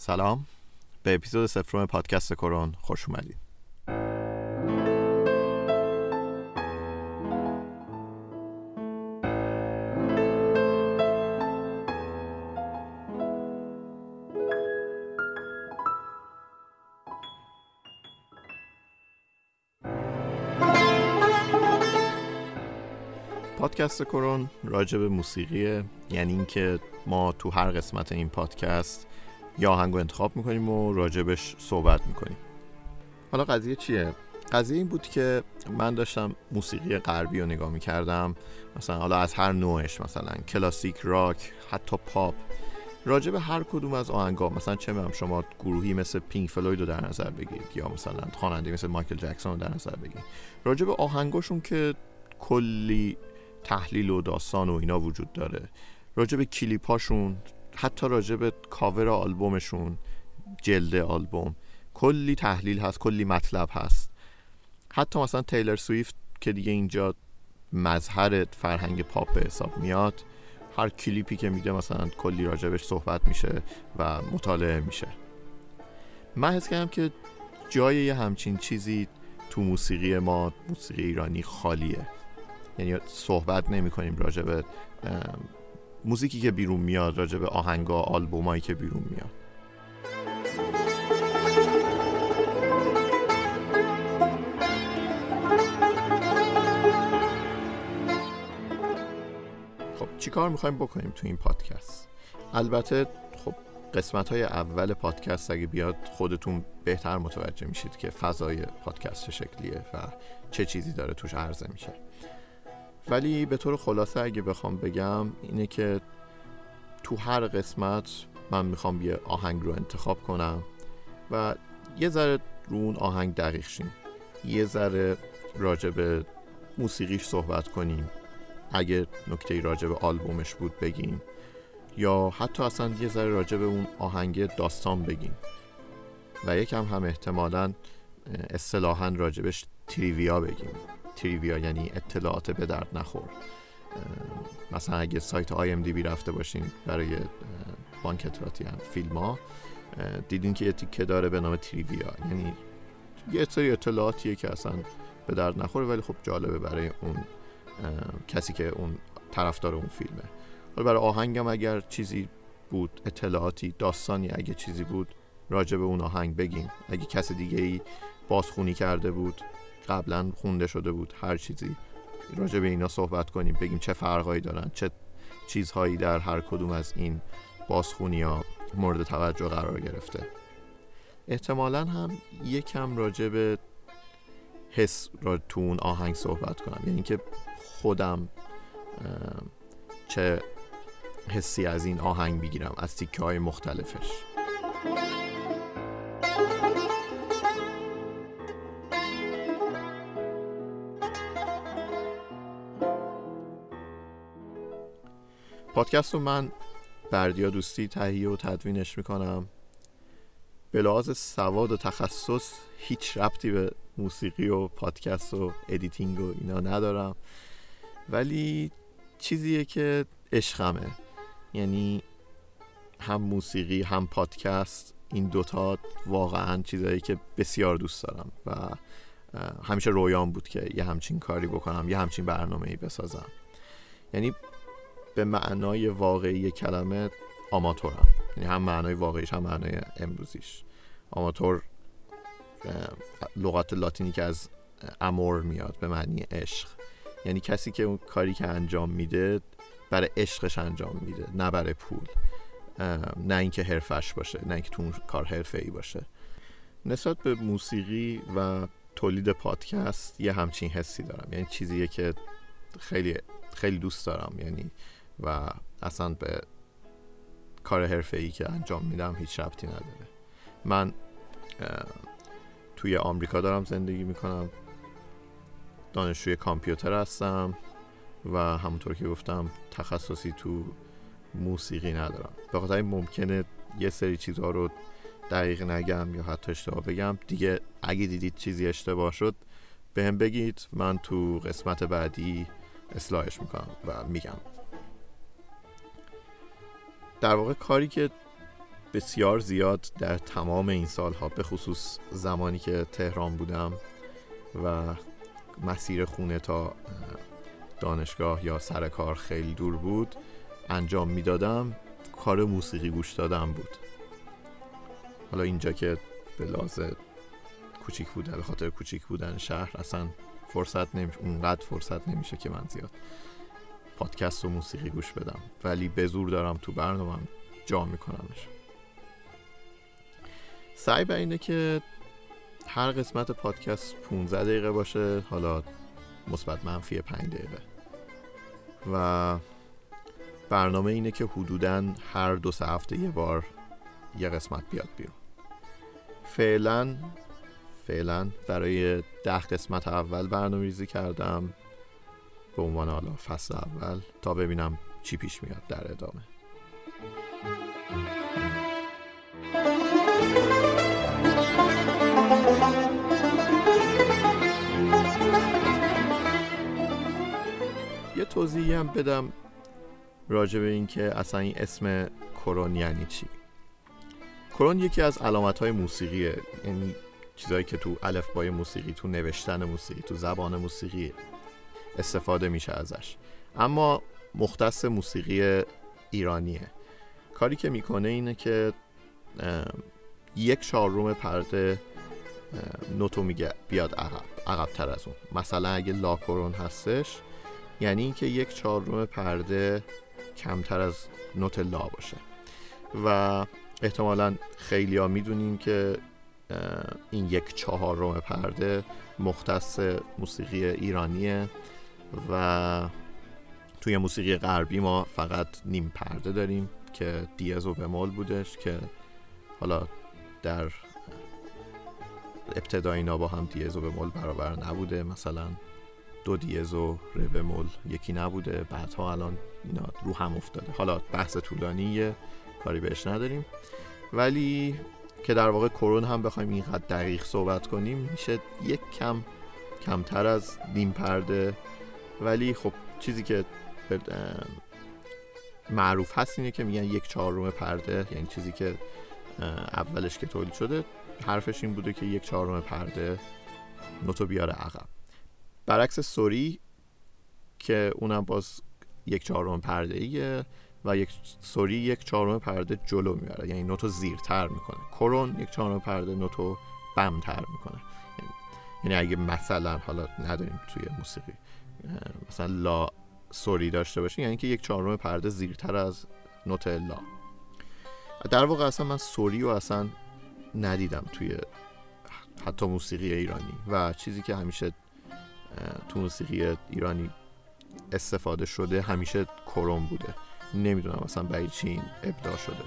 سلام. به اپیزود سفرم پادکست کرون خوش اومدید. پادکست کرون راجع به موسیقیه یعنی اینکه ما تو هر قسمت این پادکست یا آهنگ رو انتخاب می‌کنیم و راجبش صحبت می‌کنیم. حالا قضیه چیه؟ قضیه این بود که من داشتم موسیقی غربی رو نگاه می‌کردم. مثلا حالا از هر نوعش مثلا کلاسیک راک حتی پاپ. راجب هر کدوم از آهنگا مثلا چه می‌دونم شما گروهی مثل پینک فلوید رو در نظر بگیرید یا مثلا خواننده مثل مایکل جکسون رو در نظر بگیرید. راجب آهنگاشون که کلی تحلیل و داستان و اینا وجود داره. راجب کلیپاشون حتی راجع به کاور آلبومشون جلد آلبوم کلی تحلیل هست کلی مطلب هست. حتی مثلا Taylor Swift که دیگه اینجا مظهر فرهنگ پاپ به حساب میاد هر کلیپی که میده مثلا کلی راجبش صحبت میشه و مطالعه میشه. من حس کردم که جای یه همچین چیزی تو موسیقی ما موسیقی ایرانی خالیه. یعنی صحبت نمی کنیم راجب موزیکی که بیرون میاد راجع به آهنگا آلبومایی که بیرون میاد. خب چیکار می‌خوایم بکنیم تو این پادکست؟ البته خب قسمت های اول پادکست اگه بیاد خودتون بهتر متوجه میشید که فضای پادکست چه شکلیه و چه چیزی داره توش عرضه میشه. ولی به طور خلاصه اگه بخوام بگم اینه که تو هر قسمت من می‌خوام یه آهنگ رو انتخاب کنم و یه ذره رو اون آهنگ دقیق شیم. یه ذره راجع به موسیقیش صحبت کنیم. اگه نکته راجع به آلبومش بود بگیم. یا حتی اصلا یه ذره راجع به اون آهنگ داستان بگیم. و یکم هم احتمالا اصطلاحا راجبش تریویا بگیم. تریویا یعنی اطلاعات به درد نخور. مثلا اگه سایت آی ام دی بی رفته باشین برای بانک اطلاعاتی هم فیلم ها دیدین که یه تیکه داره به نام تریویا. یعنی یه سری اطلاعاتیه که اصلا به درد نخوره ولی خب جالبه برای اون کسی که اون طرفدار اون فیلمه. ولی برای آهنگم اگر چیزی بود اطلاعاتی داستانی اگه چیزی بود راجع به اون آهنگ بگیم اگه کس دیگه ای بازخونی کرده بود قبلا خونده شده بود. هر چیزی راجع به اینا صحبت کنیم بگیم چه فرقایی دارن چه چیزهایی در هر کدوم از این بازخونی ها مورد توجه قرار گرفته. احتمالا هم یکم راجع به حس را تو اون آهنگ صحبت کنم. یعنی که خودم چه حسی از این آهنگ بگیرم از تیکه های مختلفش. پادکست رو من بردیا دوستی تهیه و تدوینش می‌کنم. به لحاظ سواد و تخصص هیچ ربطی به موسیقی و پادکست و editing و اینا ندارم. ولی چیزیه که عشقمه. یعنی هم موسیقی هم پادکست این دوتا واقعا چیزایی که بسیار دوست دارم و همیشه رویام بود که یه همچین کاری بکنم یه همچین برنامه ای بسازم. یعنی به معنای واقعی کلمه آماتورم یعنی هم معنای واقعیش هم معنای امروزیش. آماتور لغات لاتینی که از امور میاد به معنی عشق. یعنی کسی که اون کاری که انجام میده برای عشقش انجام میده نه برای پول. نه اینکه حرفش باشه نه اینکه تو اون کار حرفه ای باشه. نسبت به موسیقی و تولید پادکست یه همچین حسی دارم. یعنی چیزیه که خیلی خیلی دوست دارم. یعنی و اصلا به کار حرفه ای که انجام میدم هیچ ربطی نداره. من توی آمریکا دارم زندگی می‌کنم. دانشجوی کامپیوتر هستم و همونطور که گفتم تخصصی تو موسیقی ندارم. به خاطر ممکنه یه سری چیزها رو دقیق نگم یا حتی اشتباه بگم. دیگه اگه دیدید چیزی اشتباه شد به هم بگید. من تو قسمت بعدی اصلاحش می‌کنم و میگم. در واقع کاری که بسیار زیاد در تمام این سالها به خصوص زمانی که تهران بودم و مسیر خونه تا دانشگاه یا سر کار خیلی دور بود انجام می‌دادم کار موسیقی گوش دادم بود. حالا اینجا که به لازه کوچیک بودن به خاطر کوچیک بودن شهر اصلا فرصت نمیشه اونقدر فرصت نمیشه که من زیاد پادکست و موسیقی گوش بدم. ولی به زور دارم تو برنامه جا میکنمش. سعی بر اینه که هر قسمت پادکست 15 دقیقه باشه حالا مثبت منفی 5 دقیقه. و برنامه اینه که حدودا هر دو سه هفته یه بار یه قسمت بیاد بیرون. فعلا فعلا برای ده قسمت اول برنامه ریزی کردم. به عنوان حالا فصل اول تا ببینم چی پیش میاد در ادامه. یه توضیحی هم بدم راجع به اینکه اصلا این اسم کرون یعنی چی. کرون یکی از علامت های موسیقیه یعنی چیزایی که تو الفبای موسیقی تو نوشتن موسیقی تو زبان موسیقی استفاده میشه ازش. اما مختص موسیقی ایرانیه. کاری که می‌کنه اینه که یک چهارم پرده نوتو میگه بیاد عقب عقب تر از اون. مثلا اگه لاکورون هستش یعنی اینکه یک چهارم پرده کمتر از نوت لا باشه. و احتمالا خیلی ها می‌دونیم که این یک چهارم پرده مختص موسیقی ایرانیه. و توی موسیقی غربی ما فقط نیم پرده داریم که دیز و بمول بودش که حالا در ابتدای اینا با هم دیز و بمول برابر نبوده. مثلا دو دیز و ره بمول یکی نبوده. بعدها الان اینا رو هم افتاده. حالا بحث طولانیه کاری بهش نداریم. ولی که در واقع کرون هم بخوایم اینقدر دقیق صحبت کنیم میشه یک کم کمتر از نیم پرده ولی خب چیزی که معروف هست اینه که میگن یک چهارم پرده یعنی چیزی که اولش که تولید شده حرفش این بوده که یک چهارم پرده نوتو بیاره عقب. برعکس سوری که اونم باز یک چهارم پرده ایه و یک سوری یک چهارم پرده جلو می‌بره یعنی نوتو زیرتر می‌کنه. کرون یک چهارم پرده نوتو بمتر می‌کنه. یعنی اگه مثلا حالا نداریم توی موسیقی. مثلا لا سوری داشته باشیم یعنی که یک چهارم پرده زیرتر از نوت لا. در واقع اصلا من سوری رو اصلا ندیدم توی حتی موسیقی ایرانی. و چیزی که همیشه تو موسیقی ایرانی استفاده شده همیشه کرون بوده. نمی‌دونم اصلا برای چی این ابداع شده.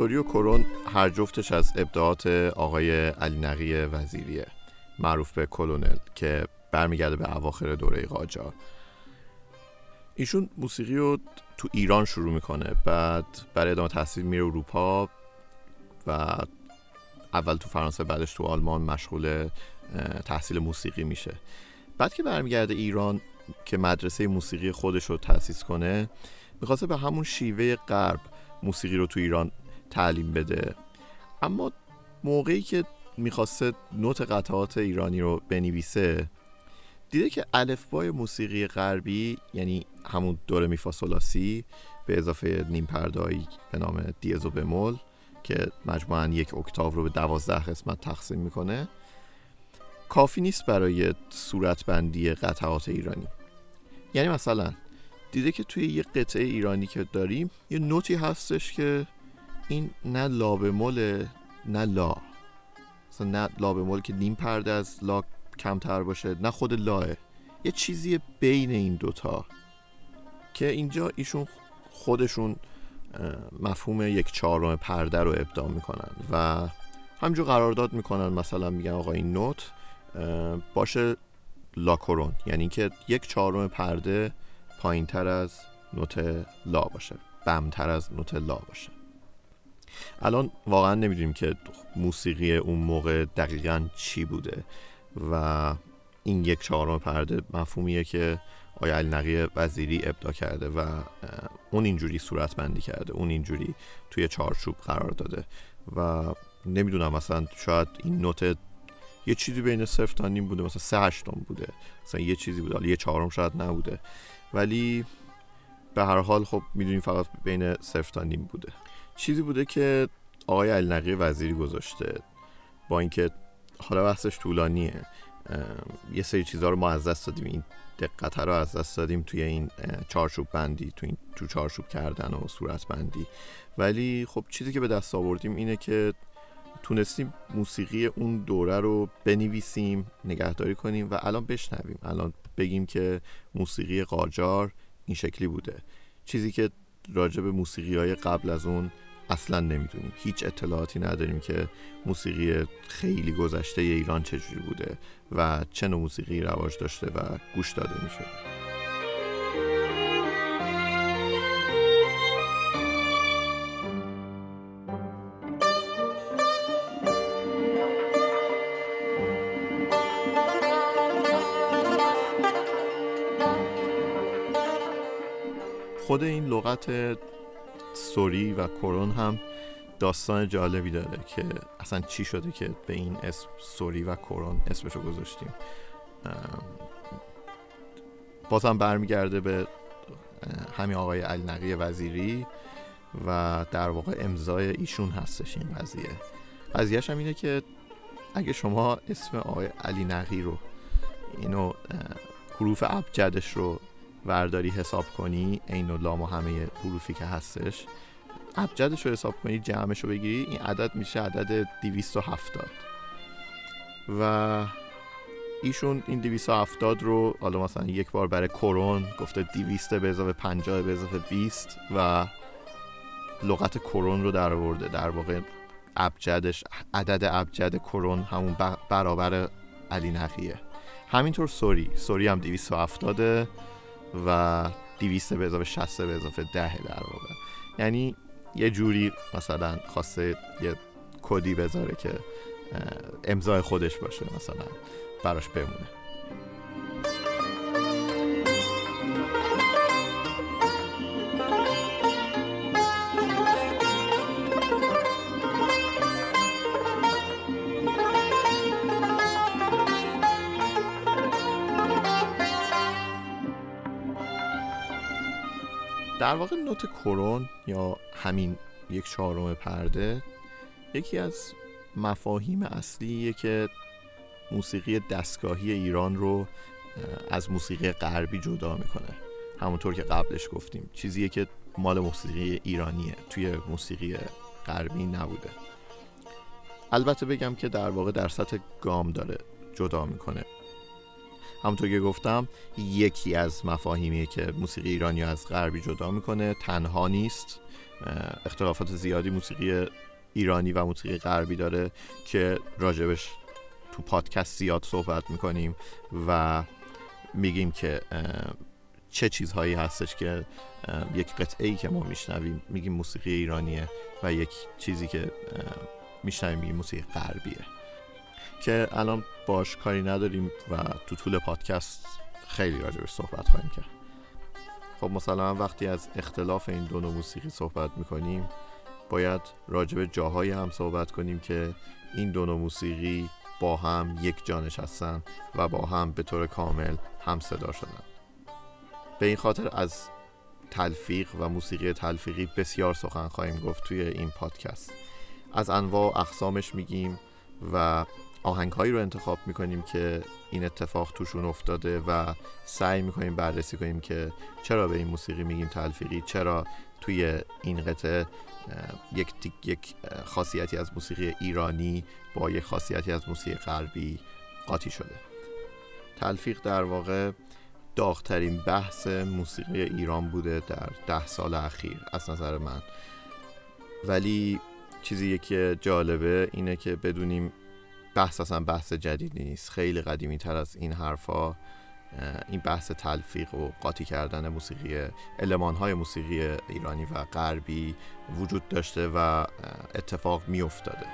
سوری و کرون هر جفتش از ابداعات آقای علی نقی وزیریه معروف به کلونل که برمیگرده به اواخر دوره قاجار. ایشون موسیقی رو تو ایران شروع می‌کنه بعد برای ادامه تحصیل میره اروپا و اول تو فرانسه بعدش تو آلمان مشغول تحصیل موسیقی میشه. بعد که برمیگرده ایران که مدرسه موسیقی خودش رو تأسیس کنه می‌خواسته به همون شیوه غرب موسیقی رو تو ایران تعلیم بده. اما موقعی که می‌خواسته نوت قطعات ایرانی رو بنویسه دیده که الفبای موسیقی غربی یعنی همون دور میفاسولاسی به اضافه نیم پردایی به نام دیز و بمول که مجموعا یک اکتاو رو به دوازده قسمت تقسیم می‌کنه کافی نیست برای صورتبندی قطعات ایرانی. یعنی مثلا دیده که توی یه قطعه ایرانی که داریم یه نوتی هستش که این نه لا بمول نه لا. مثلا نه لا بمول که نیم پرده از لا کمتر باشه نه خود لاه. یه چیزی بین این دوتا که اینجا ایشون خودشون مفهوم یک چهارم پرده رو ابداع می‌کنن و همجور قرارداد می‌کنن. مثلا میگن آقا این نوت باشه لاکورون یعنی که یک چهارم پرده پایین تر از نوت لا باشه بمتر از نوت لا باشه. الان واقعا نمی‌دونیم که موسیقی اون موقع دقیقا چی بوده و این یک چهارم پرده مفهومیه که آیا علی وزیری ابدا کرده و اون اینجوری صورت بندی کرده اون اینجوری توی چارچوب قرار داده و نمی‌دونم مثلا شاید این نوت یه چیزی بین صفر تا نیم بوده مثلا سه هشتم بوده مثلا یه چیزی بوده یه چهارم شاید نبوده. ولی به هر حال خب می‌دونیم فقط بین صفر تا نیم بوده. چیزی بوده که آقای علنقی وزیری گذاشته با اینکه حالا بحثش طولانیه. یه سری چیزها رو ما از دست دادیم. این دقت رو از دست دادیم توی این چارچوب بندی توی این تو چارچوب کردن و صورت بندی. ولی خب چیزی که به دست آوردیم اینه که تونستیم موسیقی اون دوره رو بنویسیم نگهداری کنیم و الان بشنویم. الان بگیم که موسیقی قاجار این شکلی بوده. چیزی که راجع به موسیقی های قبل از اون اصلا نمی‌دونیم. هیچ اطلاعاتی نداریم که موسیقی خیلی گذشته ایران چجوری بوده و چه نوع موسیقی رواج داشته و گوش داده میشه خود این لغت سوری و کرون هم داستان جالبی داره که اصلا چی شده که به این اسم سوری و کرون اسمشو گذاشتیم. بازم برمیگرده به همین آقای علی نقی وزیری و در واقع امضای ایشون هستش این قضیه. قضیهش هم اینه که اگه شما اسم آقای علی نقی رو اینو حروف ابجدش رو ورداری حساب کنی عین و لام و همه حروفی که هستش ابجدش رو حساب کنی جمعش رو بگیری این عدد میشه عدد 270 و ایشون این 270 رو حالا مثلا یک بار برای کرون گفته 200 به اضافه 50 به اضافه 20 و لغت کرون رو در آورده. در واقع ابجدش عدد ابجد کرون همون برابر علی نقیه. همینطور سوری. سوری هم 270 و 200 به اضافه 60 به اضافه 10 در واقع. یعنی یه جوری مثلا خواسته یه کدی بذاره که امضای خودش باشه مثلا براش بمونه. در واقع نوت کرون یا همین یک چهارم پرده یکی از مفاهیم اصلیه که موسیقی دستگاهی ایران رو از موسیقی غربی جدا می‌کنه. همونطور که قبلش گفتیم چیزیه که مال موسیقی ایرانیه توی موسیقی غربی نبوده. البته بگم که در واقع در سطح گام داره جدا می‌کنه. همونطور که گفتم یکی از مفاهیمیه که موسیقی ایرانی از غربی جدا می‌کنه تنها نیست. اختلافات زیادی موسیقی ایرانی و موسیقی غربی داره که راجبش تو پادکست زیاد صحبت می‌کنیم و میگیم که چه چیزهایی هستش که یک قطعه ای که ما میشنویم میگیم موسیقی ایرانیه و یک چیزی که میشنویم میگیم موسیقی غربیه. که الان باش کاری نداریم و تو طول پادکست خیلی راجبش صحبت خواهیم کرد. خب مثلا وقتی از اختلاف این دو نوع موسیقی صحبت می‌کنیم باید راجب جاهایی هم صحبت کنیم که این دو نوع موسیقی با هم یک جانش هستن و با هم به طور کامل هم صدا شدن. به این خاطر از تلفیق و موسیقی تلفیقی بسیار سخن خواهیم گفت توی این پادکست. از انواع اقسامش میگیم و آهنگ هایی رو انتخاب می‌کنیم که این اتفاق توشون افتاده و سعی می‌کنیم بررسی کنیم که چرا به این موسیقی میگیم تلفیقی چرا توی این قطعه یک یک خاصیتی از موسیقی ایرانی با یک خاصیتی از موسیقی غربی قاطی شده. تلفیق در واقع داغترین بحث موسیقی ایران بوده در ده سال اخیر از نظر من. ولی چیزی که جالبه اینه که بدونیم بحث اصلا بحث جدیدی نیست. خیلی قدیمی تر از این حرفا این بحث تلفیق و قاطی کردن موسیقی علمان های موسیقی ایرانی و غربی وجود داشته و اتفاق می افتاده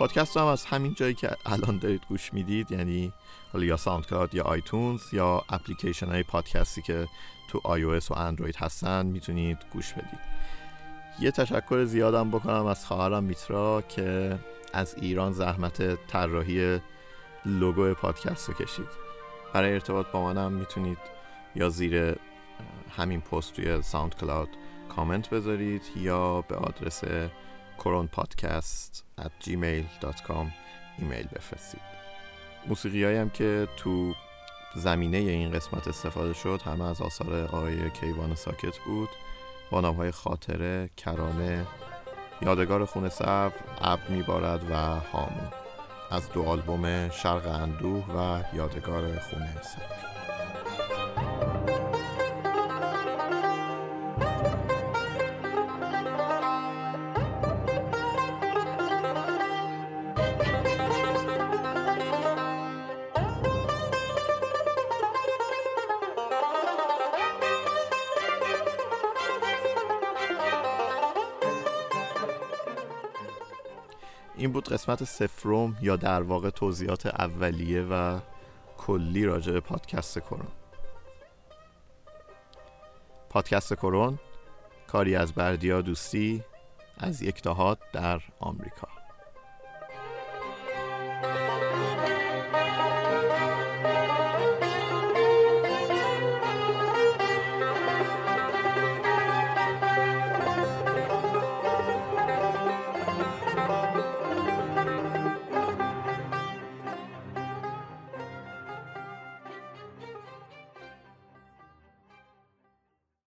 پادکست هم از همین جایی که الان دارید گوش می‌دید یعنی حالا یا SoundCloud یا iTunes یا اپلیکیشن های پادکستی که تو آی و اندروید هستن می‌تونید گوش بدید. یه تشکر زیادم بکنم از خواهرم میترا که از ایران زحمت طراحی لوگو پادکست رو کشید. برای ارتباط با منم می‌تونید یا زیر همین پست توی SoundCloud کامنت بذارید یا به آدرس پادکست at gmail.com ایمیل بفرستید. موسیقی هم که تو زمینه این قسمت استفاده شد همه از آثار آقای کیوان ساکت بود. با نام های خاطره، کرانه، یادگار خون صبر، اب میبارد و هامون. از دو آلبوم شرق اندوه و یادگار خون صبر این بود قسمت سفروم یا در واقع توضیحات اولیه و کلی راجع به پادکست کرون پادکست کرون کاری از بردیا دوستی از یک در آمریکا.